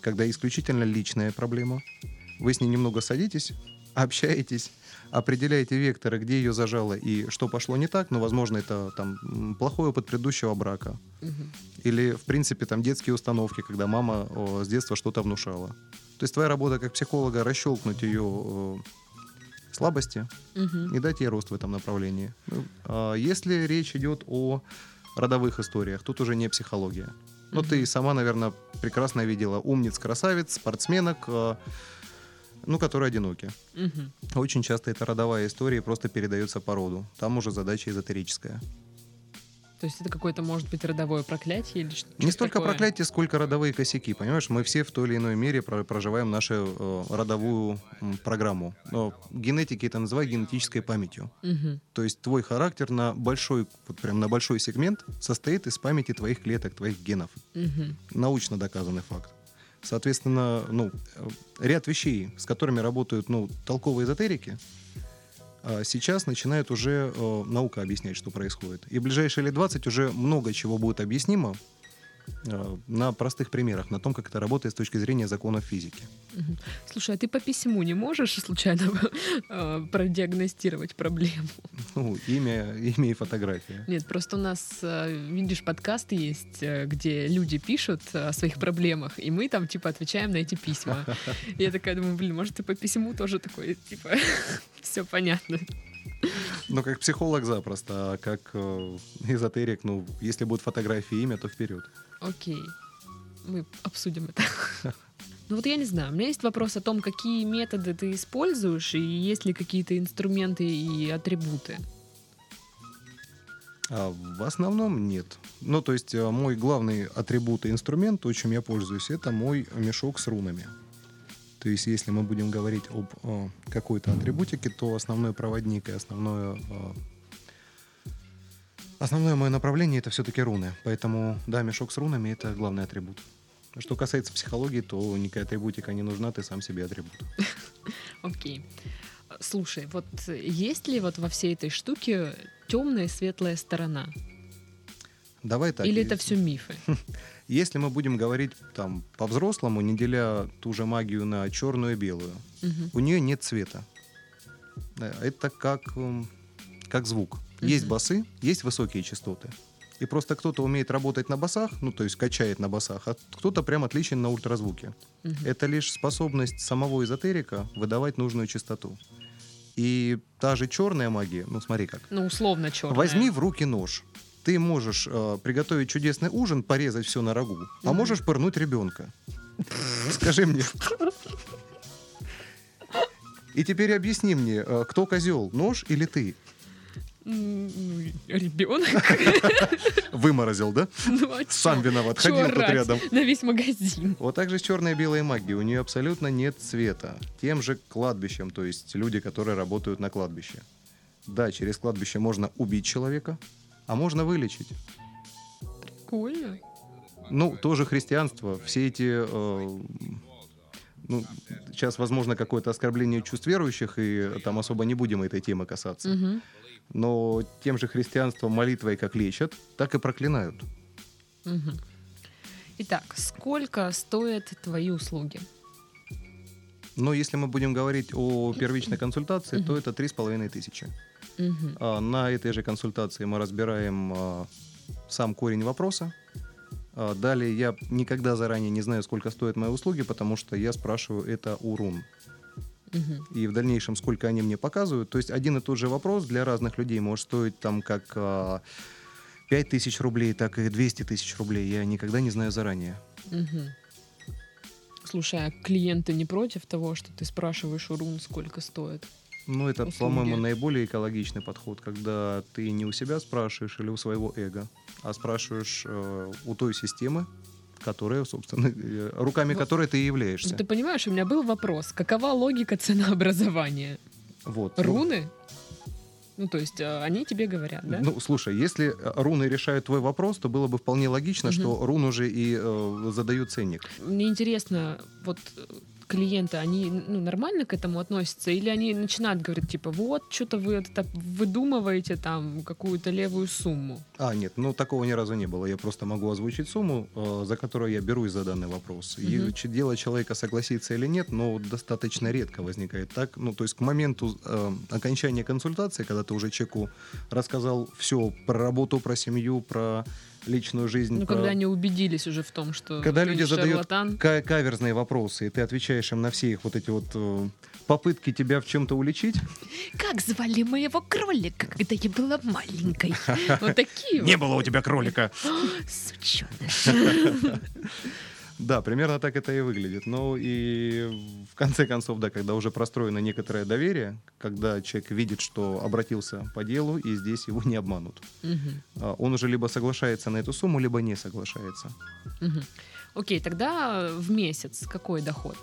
Speaker 2: когда исключительно личная проблема, вы с ней немного садитесь, общаетесь, определяете векторы, где ее зажало и что пошло не так, но, возможно, это там плохой опыт предыдущего брака.
Speaker 1: Мгм.
Speaker 2: Или, в принципе, там детские установки, когда мама о, с детства что-то внушала. То есть твоя работа как психолога расщелкнуть ее о, слабости
Speaker 1: Мгм.
Speaker 2: и дать ей рост в этом направлении. Ну, а Если речь идет о родовых историях, тут уже не психология. Но
Speaker 1: Мгм.
Speaker 2: ты сама, наверное, прекрасно видела умниц, красавиц, спортсменок, э, ну, которые одиноки.
Speaker 1: Мгм.
Speaker 2: Очень часто это родовая история и просто передается по роду. Там уже задача эзотерическая.
Speaker 1: То есть это какое-то, может быть, родовое проклятие или что
Speaker 2: Не столько проклятие, сколько родовые косяки. Понимаешь, мы все в той или иной мере про- проживаем нашу э, родовую программу. Но генетики это называют генетической памятью.
Speaker 1: Мгм.
Speaker 2: То есть твой характер на большой, вот прям на большой сегмент состоит из памяти твоих клеток, твоих генов.
Speaker 1: Мгм.
Speaker 2: Научно доказанный факт. Соответственно, ну, э, ряд вещей, с которыми работают ну, толковые эзотерики, а, сейчас начинает уже э, наука объяснять, что происходит. И в ближайшие лет 20 уже много чего будет объяснимо на простых примерах, на том, как это работает с точки зрения законов физики.
Speaker 1: Слушай, а ты по письму не можешь случайно э, продиагностировать проблему?
Speaker 2: Ну, имя, имя и фотография.
Speaker 1: Нет, просто у нас, э, видишь, подкасты есть, э, где люди пишут о своих проблемах, и мы там, типа, отвечаем на эти письма. Я такая думаю, блин, может, ты по письму тоже такой, типа, все понятно.
Speaker 2: Ну, как психолог запросто, а как э, эзотерик, ну, если будут фотографии и имя, то вперед.
Speaker 1: Окей, мы обсудим это. Ну вот я не знаю, у меня есть вопрос о том, какие методы ты используешь, и есть ли какие-то инструменты и атрибуты.
Speaker 2: А в основном нет. Ну, то есть э, мой главный атрибут и инструмент, то, чем я пользуюсь, это мой мешок с рунами. То есть, если мы будем говорить об э, какой-то атрибутике, то основной проводник и основное, э, основное мое направление это все-таки руны. Поэтому, да, мешок с рунами это главный атрибут. Что касается психологии, то никакая атрибутика не нужна, ты сам себе атрибут.
Speaker 1: Окей. Слушай, вот есть ли вот во всей этой штуке темная и светлая сторона?
Speaker 2: Давай так.
Speaker 1: Или это все мифы?
Speaker 2: Если мы будем говорить там по-взрослому, не деля ту же магию на черную и белую, у нее нет цвета. Э, Это как, м, как звук. Есть
Speaker 1: Мгм.
Speaker 2: басы, есть высокие частоты. И просто кто-то умеет работать на басах, ну то есть качает на басах, а кто-то прям отличен на ультразвуке.
Speaker 1: Мгм.
Speaker 2: Это лишь способность самого эзотерика выдавать нужную частоту. И та же черная магия, ну смотри как.
Speaker 1: Ну, условно черная.
Speaker 2: Возьми в руки нож. Ты можешь э, приготовить чудесный ужин, порезать все на рагу, а
Speaker 1: Мгм.
Speaker 2: можешь пырнуть ребенка. Скажи мне. И теперь объясни мне, э, кто козел, нож или ты?
Speaker 1: Ребенок?
Speaker 2: Выморозил, да?
Speaker 1: Ну, а
Speaker 2: Сам виноват, ходил тут рядом.
Speaker 1: На весь магазин.
Speaker 2: Вот так же с черной и белой магией. У нее абсолютно нет цвета. Тем же кладбищем, то есть люди, которые работают на кладбище. Да, через кладбище можно убить человека, а можно вылечить.
Speaker 1: Прикольно.
Speaker 2: Ну, тоже христианство. Все эти... э, ну, сейчас, возможно, какое-то оскорбление чувств верующих, и там особо не будем этой темы касаться.
Speaker 1: Мгм.
Speaker 2: Но тем же христианством молитвой как лечат, так и проклинают.
Speaker 1: Мгм. Итак, сколько стоят твои услуги?
Speaker 2: Но если мы будем говорить о первичной консультации, то это три с половиной тысячи. А, На этой же консультации мы разбираем а, сам корень вопроса. А, Далее я никогда заранее не знаю, сколько стоят мои услуги, потому что я спрашиваю это у рун. И в дальнейшем, сколько они мне показывают. То есть один и тот же вопрос для разных людей может стоить там как а, 5 тысяч рублей, так и 200 тысяч рублей. Я никогда не знаю заранее.
Speaker 1: Мгм. Слушай, а клиенты не против того, что ты спрашиваешь у рун, сколько стоит?
Speaker 2: Ну, это,
Speaker 1: Услуги.
Speaker 2: по-моему, наиболее экологичный подход, когда ты не у себя спрашиваешь или у своего эго, а спрашиваешь э, у той системы, которая, собственно, э, руками
Speaker 1: Вот.
Speaker 2: которой ты и
Speaker 1: Ну,
Speaker 2: являешься.
Speaker 1: ты понимаешь, у меня был вопрос. Какова логика ценообразования?
Speaker 2: Вот. Ну,
Speaker 1: Руны? Ну, то есть э, они тебе говорят, да?
Speaker 2: Ну, слушай, если э, руны решают твой вопрос, то было бы вполне логично,
Speaker 1: Мгм.
Speaker 2: что рун уже и э, задают ценник.
Speaker 1: Мне интересно, вот клиенты, они ну, нормально к этому относятся? Или они начинают говорить, типа, вот, что-то вы это выдумываете там какую-то левую сумму?
Speaker 2: А, нет, ну такого ни разу не было. Я просто могу озвучить сумму, э, за которую я берусь за данный вопрос. И
Speaker 1: Мгм.
Speaker 2: ч- дело человека согласиться или нет, но достаточно редко возникает так. Ну, то есть к моменту э, окончания консультации, когда ты уже человеку рассказал все про работу, про семью, про личную жизнь,
Speaker 1: Ну,
Speaker 2: про
Speaker 1: когда они убедились уже в том, что
Speaker 2: Когда
Speaker 1: ты
Speaker 2: люди задают каверзные вопросы, и ты отвечаешь им на все их вот эти вот э, попытки тебя в чем-то уличить.
Speaker 1: Как звали моего кролика, когда я была маленькой? Вот такие
Speaker 2: Не было у тебя кролика.
Speaker 1: Сучёныш.
Speaker 2: Да, примерно так это и выглядит. Ну и в конце концов, да, когда уже простроено некоторое доверие, когда человек видит, что обратился по делу, и здесь его не обманут. А, Он уже либо соглашается на эту сумму, либо не соглашается.
Speaker 1: мгм. Окей, тогда в месяц какой доход?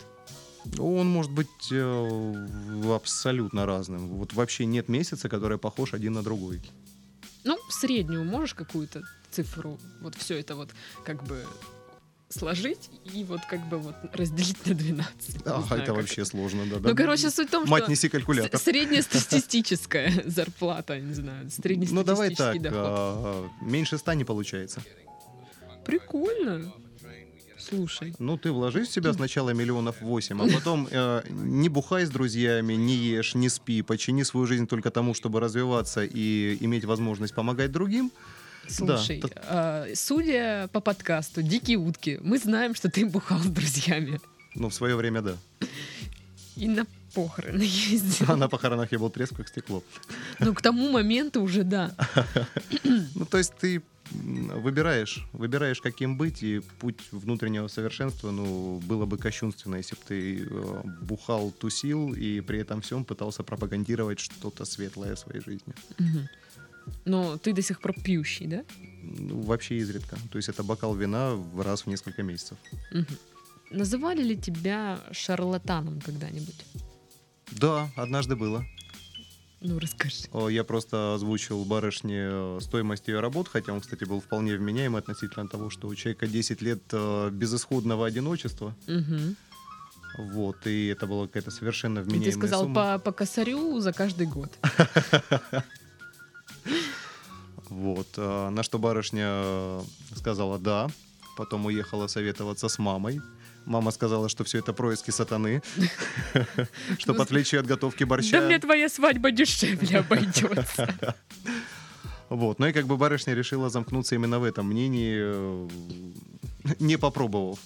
Speaker 2: Он может быть э, абсолютно разным. Вот вообще нет месяца, который похож один на другой.
Speaker 1: Ну, среднюю можешь какую-то цифру, вот все это вот как бы сложить и вот как бы вот разделить на 12.
Speaker 2: А,
Speaker 1: Не знаю,
Speaker 2: это вообще сложно, да. да.
Speaker 1: Ну, короче, суть в том,
Speaker 2: Мать,
Speaker 1: что
Speaker 2: неси калькулятор.
Speaker 1: среднестатистическая зарплата, не знаю,
Speaker 2: Ну, давай
Speaker 1: среднестатистический
Speaker 2: так,
Speaker 1: доход.
Speaker 2: а, меньше ста не получается.
Speaker 1: Прикольно. Слушай.
Speaker 2: Ну, ты вложись в себя сначала миллионов восемь, а потом э, не бухай с друзьями, не ешь, не спи, почини свою жизнь только тому, чтобы развиваться и иметь возможность помогать другим.
Speaker 1: Слушай,
Speaker 2: Да,
Speaker 1: а, судя по подкасту «Дикие утки», мы знаем, что ты бухал с друзьями
Speaker 2: Ну, в свое время, да.
Speaker 1: и на похороны ездил.
Speaker 2: А на похоронах я был треск как стекло.
Speaker 1: Ну, к тому моменту уже да.
Speaker 2: Ну, то есть ты выбираешь, выбираешь, каким быть, и путь внутреннего совершенства, ну, было бы кощунственно, если бы ты э, бухал, тусил, и при этом всем пытался пропагандировать что-то светлое в своей жизни.
Speaker 1: Мгм. Но ты до сих пор пьющий, да?
Speaker 2: Ну, вообще изредка. То есть это бокал вина в раз в несколько месяцев.
Speaker 1: Мгм. Называли ли тебя шарлатаном когда-нибудь?
Speaker 2: Да, однажды было.
Speaker 1: Ну, расскажи.
Speaker 2: Я просто озвучил барышне э, стоимость ее работ, хотя он, кстати, был вполне вменяемый относительно того, что у человека 10 лет э, безысходного одиночества.
Speaker 1: Мгм.
Speaker 2: Вот, и это была какая-то совершенно
Speaker 1: И
Speaker 2: вменяемая
Speaker 1: ты сказал
Speaker 2: сумма.
Speaker 1: по, по косарю за каждый год.
Speaker 2: Вот, э, на что барышня сказала «да», потом уехала советоваться с мамой. Мама сказала, что все это происки сатаны, что отвлечь ее от готовки борща.
Speaker 1: Да мне твоя свадьба дешевле обойдется.
Speaker 2: Вот, ну и как бы барышня решила замкнуться именно в этом мнении, э, не попробовав.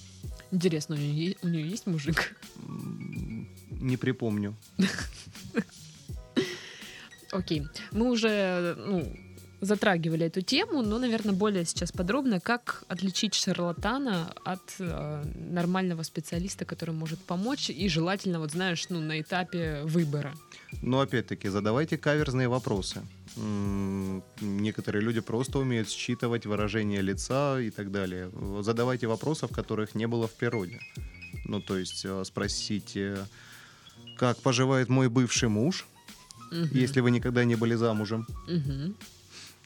Speaker 1: Интересно, у нее, есть мужик?
Speaker 2: Не припомню.
Speaker 1: Окей. Мы уже ну, затрагивали эту тему, но, наверное, более сейчас подробно, как отличить шарлатана от э, нормального специалиста, который может помочь, и желательно, вот знаешь, ну, на этапе выбора.
Speaker 2: Но опять-таки, задавайте каверзные вопросы. Некоторые люди просто умеют считывать выражение лица и так далее. Задавайте вопросы, которых не было в природе. Ну, то есть э, спросите, как поживает мой бывший муж,
Speaker 1: Мгм.
Speaker 2: если вы никогда не были замужем.
Speaker 1: Мгм.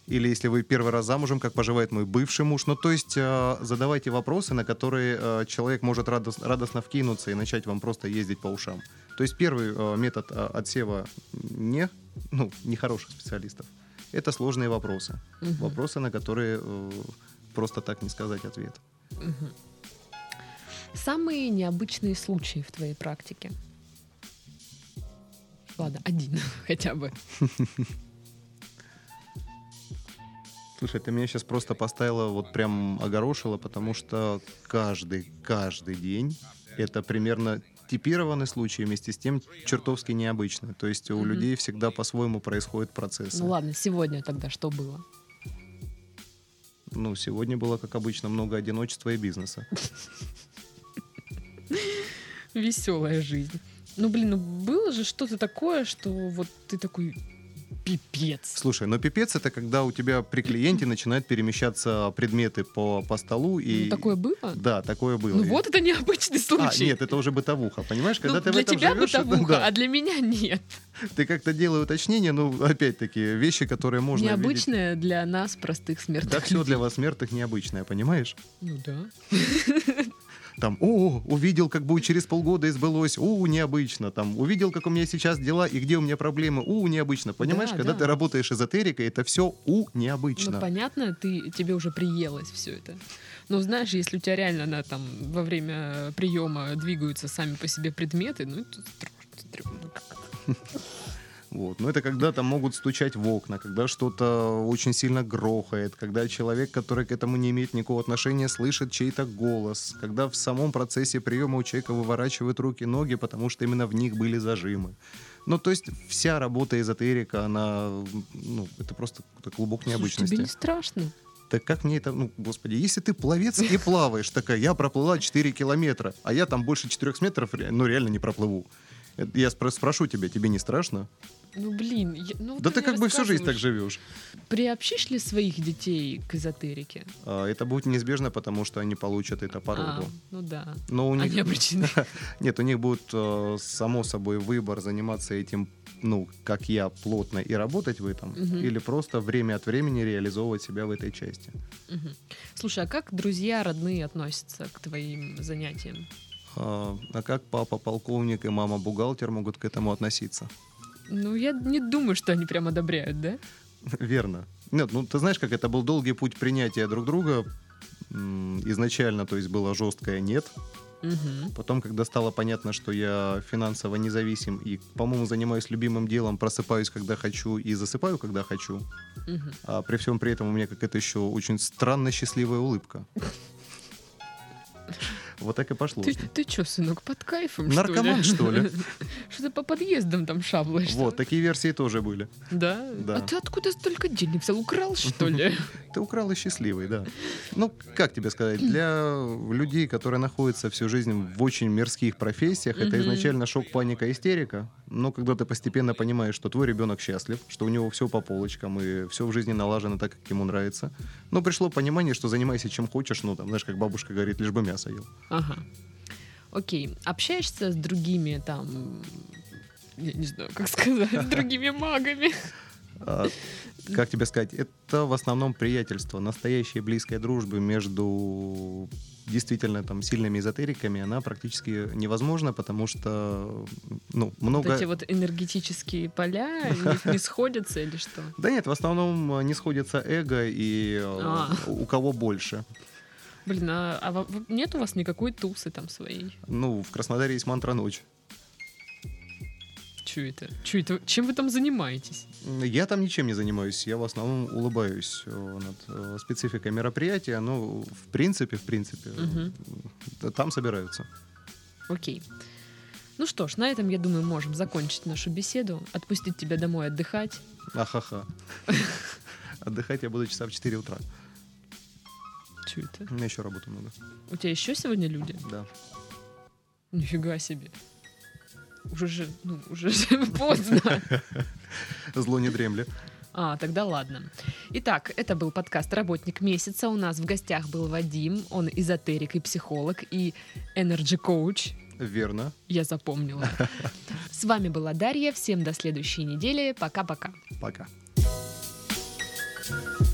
Speaker 2: Или если вы первый раз замужем, как поживает мой бывший муж. Ну, то есть э, задавайте вопросы, на которые э, человек может радос- радостно вкинуться и начать вам просто ездить по ушам. То есть первый э, метод э, отсева не, ну, нехороших специалистов. Это сложные вопросы.
Speaker 1: Мгм.
Speaker 2: Вопросы, на которые э, просто так не сказать ответ.
Speaker 1: Мгм. Самые необычные случаи в твоей практике? Ладно, один хотя бы.
Speaker 2: Слушай, ты меня сейчас просто поставила, вот прям огорошила, потому что каждый, каждый день это примерно типированный случай, вместе с тем чертовски необычный. То есть у
Speaker 1: Мгм.
Speaker 2: людей всегда по-своему происходят процессы.
Speaker 1: Ну ладно, сегодня тогда что было?
Speaker 2: Ну, сегодня было, как обычно, много одиночества и бизнеса.
Speaker 1: Веселая жизнь. Ну, блин, ну было же что-то такое, что вот ты такой пипец.
Speaker 2: Слушай, но пипец это когда у тебя при клиенте начинают перемещаться предметы по, по столу и...
Speaker 1: Ну, такое было?
Speaker 2: Да, такое было.
Speaker 1: Ну
Speaker 2: И-
Speaker 1: вот это необычный
Speaker 2: А,
Speaker 1: случай.
Speaker 2: нет, это уже бытовуха, понимаешь?
Speaker 1: Ну,
Speaker 2: Когда ты в
Speaker 1: для
Speaker 2: этом
Speaker 1: тебя
Speaker 2: живешь, это-
Speaker 1: бытовуха,
Speaker 2: да,
Speaker 1: а для меня нет.
Speaker 2: ты как-то делай уточнения, ну, опять-таки, вещи, которые можно видеть.
Speaker 1: Необычное для нас, простых смертных
Speaker 2: Да все для вас смертных необычное, понимаешь?
Speaker 1: Ну да.
Speaker 2: Там, о, увидел, как будет через полгода и сбылось, о, необычно. Там, увидел, как у меня сейчас дела и где у меня проблемы, о, необычно. Понимаешь,
Speaker 1: Да,
Speaker 2: когда
Speaker 1: да.
Speaker 2: ты работаешь эзотерикой, это все у необычно.
Speaker 1: Ну, понятно, ты, тебе уже приелось все это. Но знаешь, если у тебя реально на, там, во время приема двигаются сами по себе предметы, ну это.
Speaker 2: Вот. Но это когда там могут стучать в окна, когда что-то очень сильно грохает, когда человек, который к этому не имеет никакого отношения, слышит чей-то голос, когда в самом процессе приема у человека выворачивают руки, ноги, потому что именно в них были зажимы. Ну, то есть вся работа эзотерика, она, ну, это просто клубок
Speaker 1: Слушай,
Speaker 2: необычности.
Speaker 1: тебе не страшно?
Speaker 2: Так как мне это, ну, господи, если ты пловец и плаваешь, такая, я проплыла 4 километра, а я там больше 4 метров, ну, реально не проплыву. Я спро- спрошу тебя, тебе не страшно?
Speaker 1: Ну блин, я- ну,
Speaker 2: Да ты как бы всю жизнь так живешь.
Speaker 1: Приобщишь ли своих детей к эзотерике?
Speaker 2: А, Это будет неизбежно, потому что они получат это по
Speaker 1: А, ну да.
Speaker 2: Но у них...
Speaker 1: Они обречены.
Speaker 2: Нет, у них будет, э, само собой, выбор заниматься этим, ну, как я, плотно и работать в этом,
Speaker 1: Мгм.
Speaker 2: или просто время от времени реализовывать себя в этой части.
Speaker 1: Мгм. Слушай, а как друзья родные относятся к твоим занятиям?
Speaker 2: А а как папа полковник и мама бухгалтер могут к этому относиться?
Speaker 1: Ну, я не думаю, что они прям одобряют, да?
Speaker 2: Верно. Нет, ну ты знаешь, как это был долгий путь принятия друг друга. изначально, то есть было жесткое нет.
Speaker 1: Мгм.
Speaker 2: Потом, когда стало понятно, что я финансово независим и, по-моему, занимаюсь любимым делом, просыпаюсь, когда хочу и засыпаю, когда хочу,
Speaker 1: Мгм.
Speaker 2: а при всем при этом у меня какая-то еще очень странно счастливая улыбка. Вот так и пошло.
Speaker 1: Ты, ты чё, сынок, под кайфом,
Speaker 2: Наркоман, что ли?
Speaker 1: Что ты по подъездам там шаблаешь?
Speaker 2: Вот, такие версии тоже были.
Speaker 1: Да?
Speaker 2: Да.
Speaker 1: А ты откуда столько денег взял? Украл, что ли?
Speaker 2: Ты украл и счастливый, да. Ну, как тебе сказать, для людей, которые находятся всю жизнь в очень мирских профессиях, это изначально шок, паника, истерика. Но когда ты постепенно понимаешь, что твой ребенок счастлив, что у него все по полочкам и все в жизни налажено так, как ему нравится, но пришло понимание, что занимайся чем хочешь, ну, там, знаешь, как бабушка говорит, лишь бы мясо ел.
Speaker 1: Ага. Окей. Общаешься с другими там... Я не знаю, как сказать, с другими магами.
Speaker 2: А, как тебе сказать, это в основном приятельство, настоящая близкая дружба между действительно там сильными эзотериками, она практически невозможна, потому что ну,
Speaker 1: Вот
Speaker 2: много...
Speaker 1: эти вот энергетические поля не, сходятся или что?
Speaker 2: Да нет, в основном не сходится эго и э,
Speaker 1: А.
Speaker 2: у кого больше.
Speaker 1: Блин, а, а нет у вас никакой тусы там своей?
Speaker 2: Ну, в Краснодаре есть мантра ночь.
Speaker 1: Чё это? Чё это? Чем вы там занимаетесь?
Speaker 2: Я там ничем не занимаюсь, я в основном улыбаюсь э, над э, спецификой мероприятия, но в принципе, в принципе, э, там собираются.
Speaker 1: Окей. Ну что ж, на этом, я думаю, можем закончить нашу беседу, отпустить тебя домой отдыхать.
Speaker 2: Ахаха. Отдыхать я буду часа в 4 утра.
Speaker 1: Чё это?
Speaker 2: У меня еще работы много.
Speaker 1: У тебя еще сегодня люди?
Speaker 2: Да.
Speaker 1: Нифига себе. Уже же, ну, уже же поздно.
Speaker 2: Зло не дремли.
Speaker 1: А, тогда ладно. Итак, это был подкаст «Работник месяца». У нас в гостях был Вадим. Он эзотерик и психолог, и энерджи коуч.
Speaker 2: Верно.
Speaker 1: Я запомнила. С вами была Дарья. Всем до следующей недели. Пока-пока.
Speaker 2: Пока.
Speaker 3: Thank